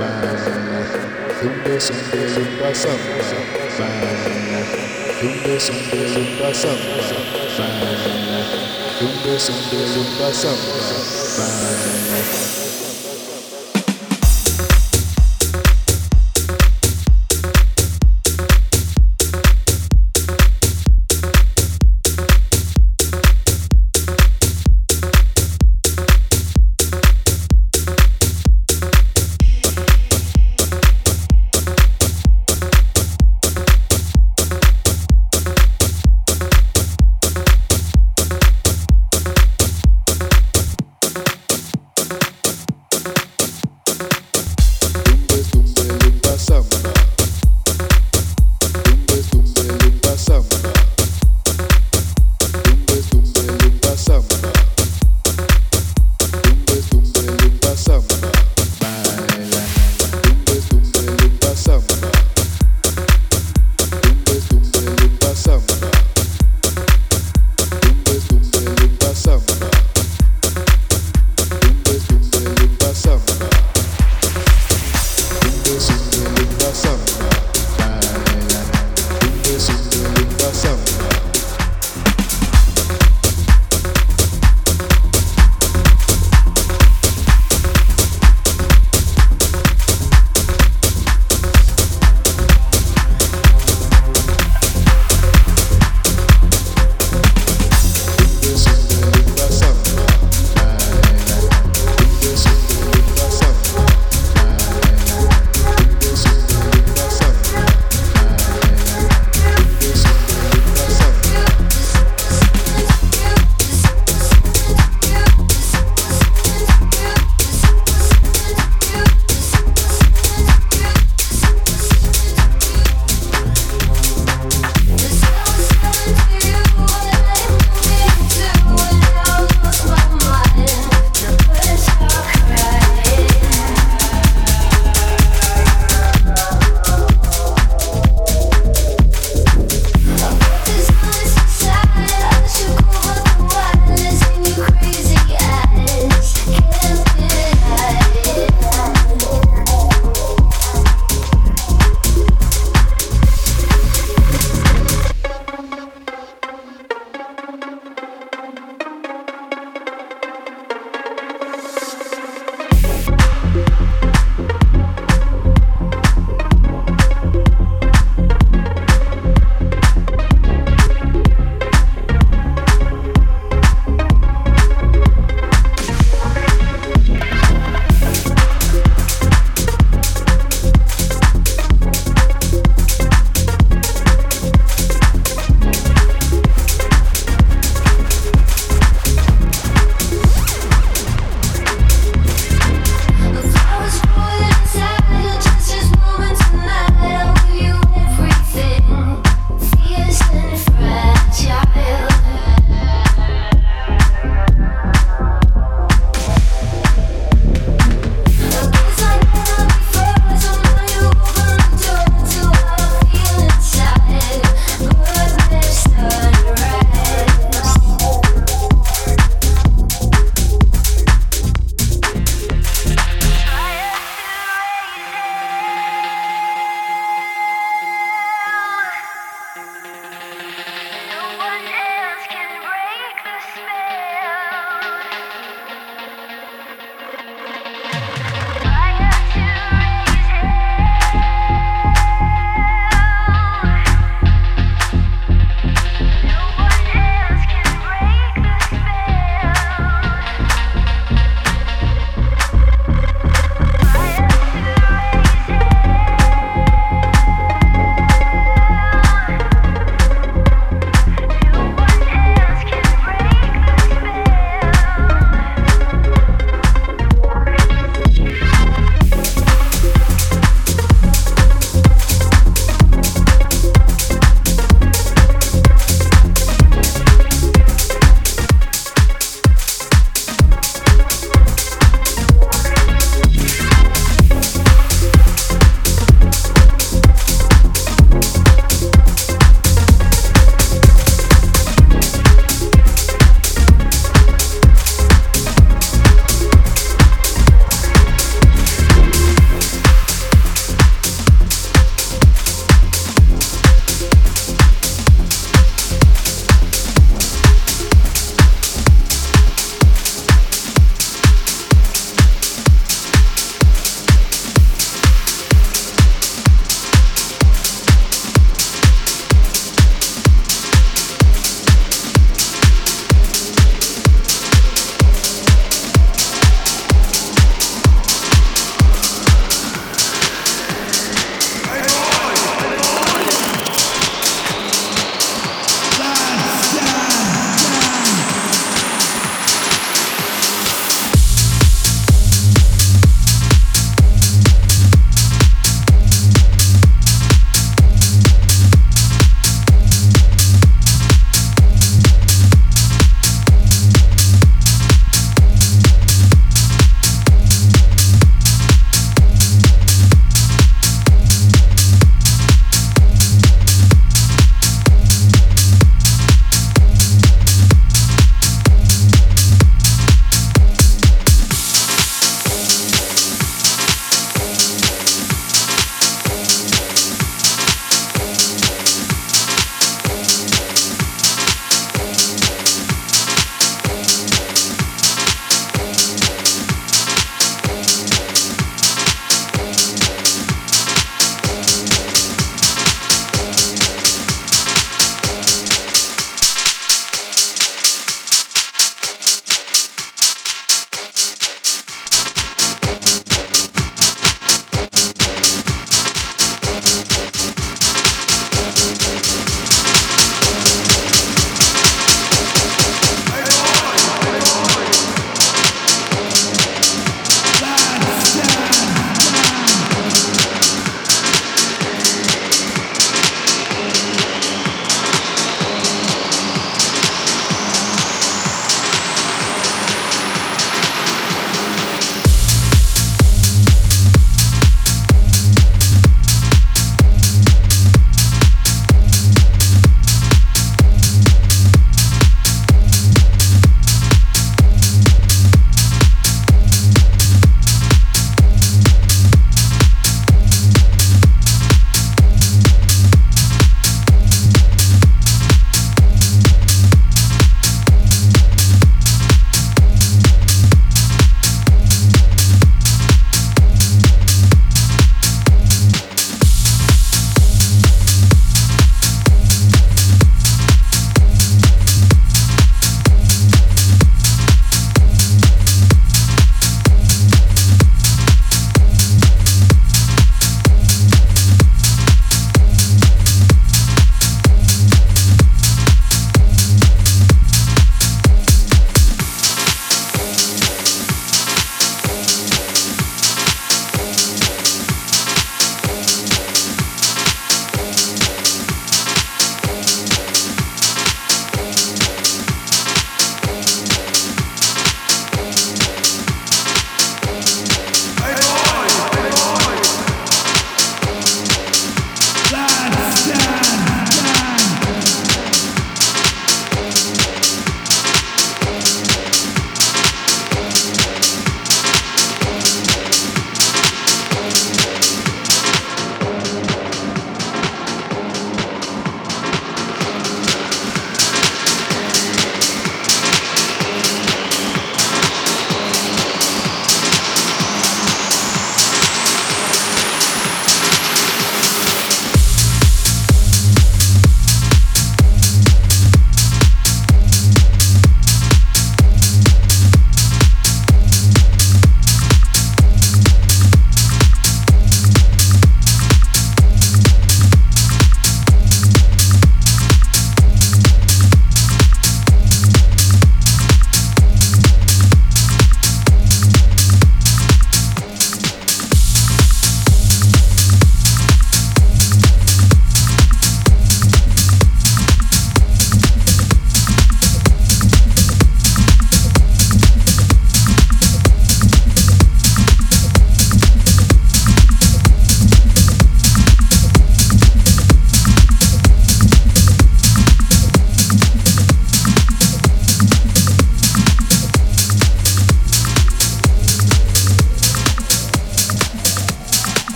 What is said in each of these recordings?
Zumba samba zumba samba Zumba samba zumba samba Zumba samba zumba samba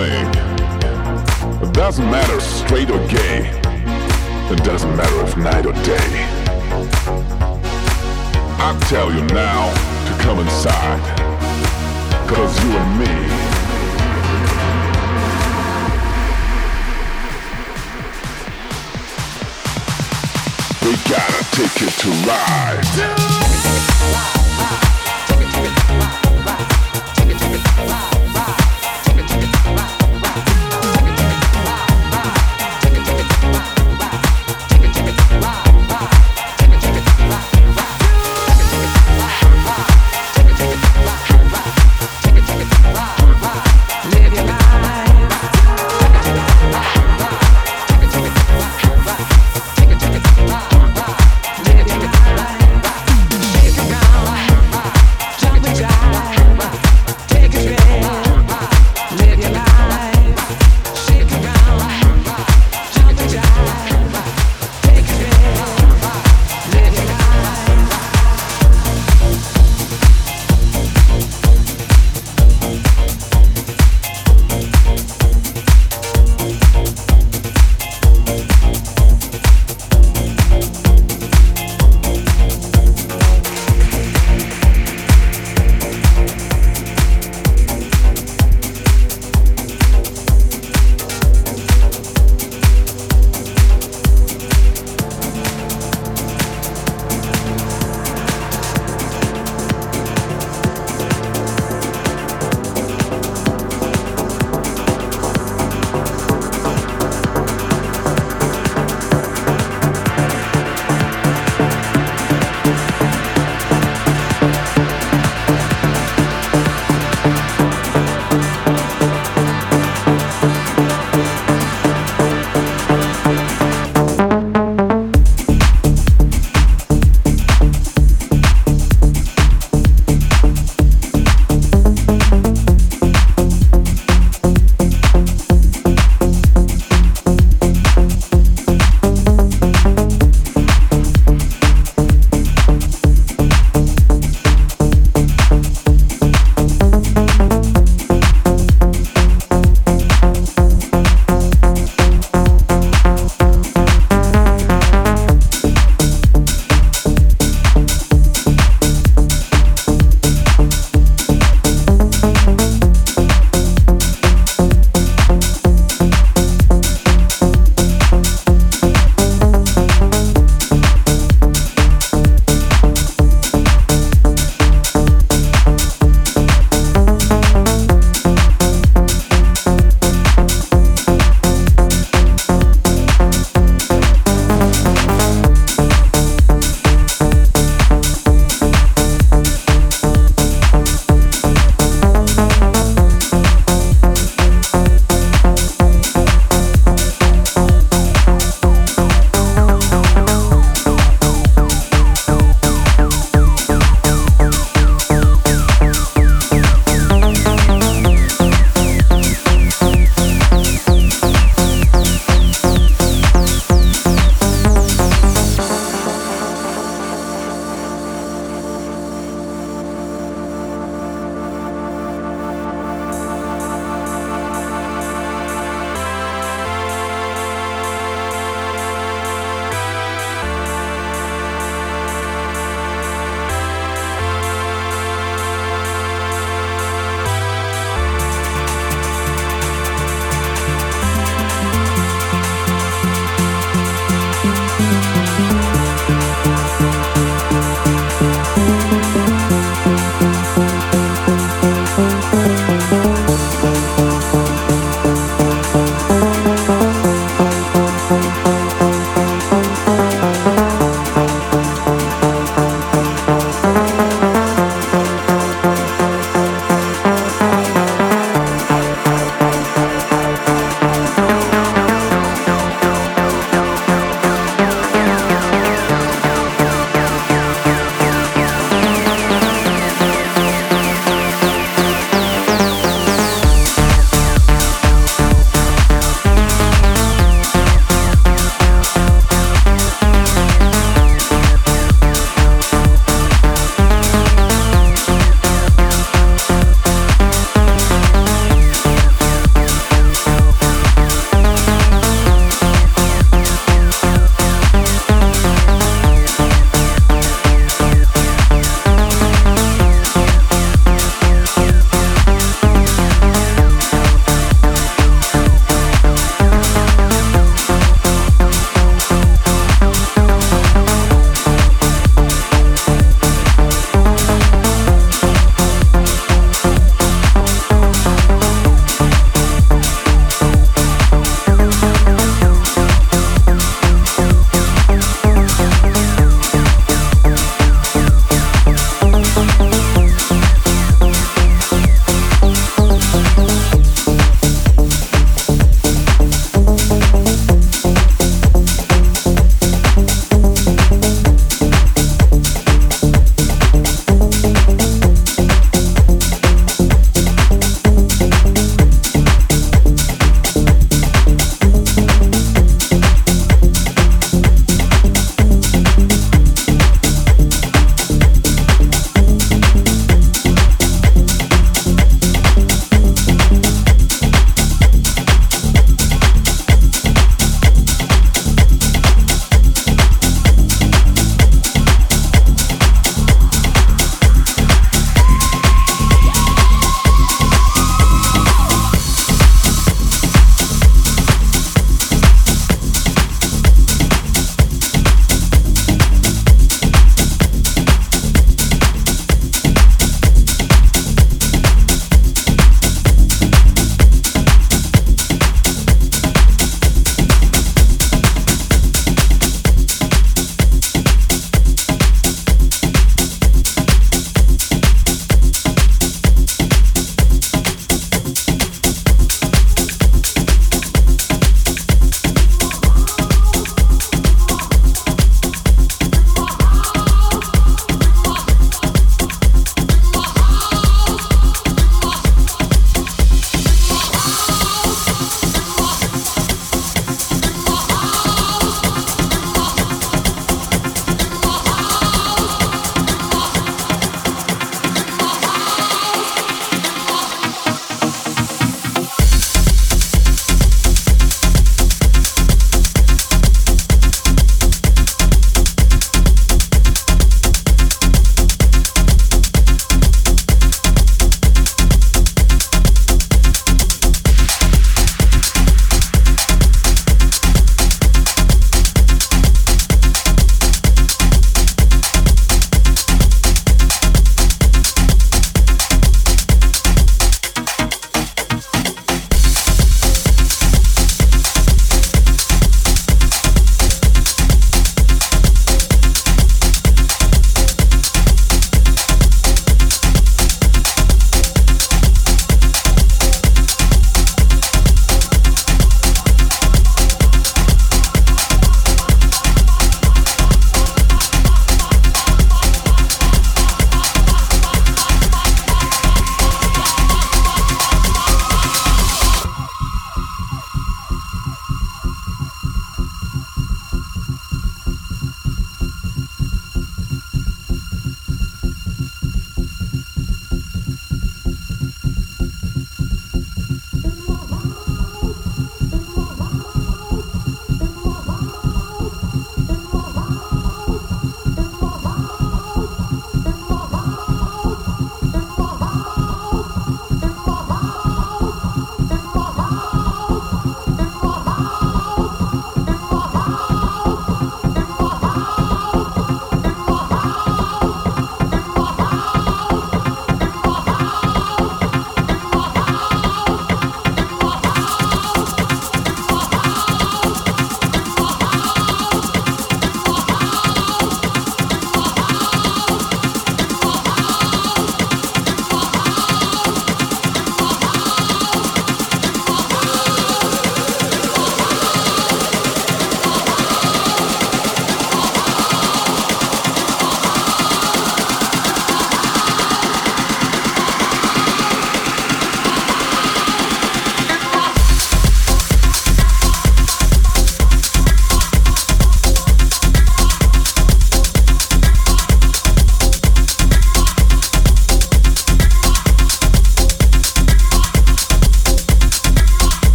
thing. It doesn't matter straight or gay. It doesn't matter if night or day. I tell you now to come inside. Cause you and me. We gotta take it to ride.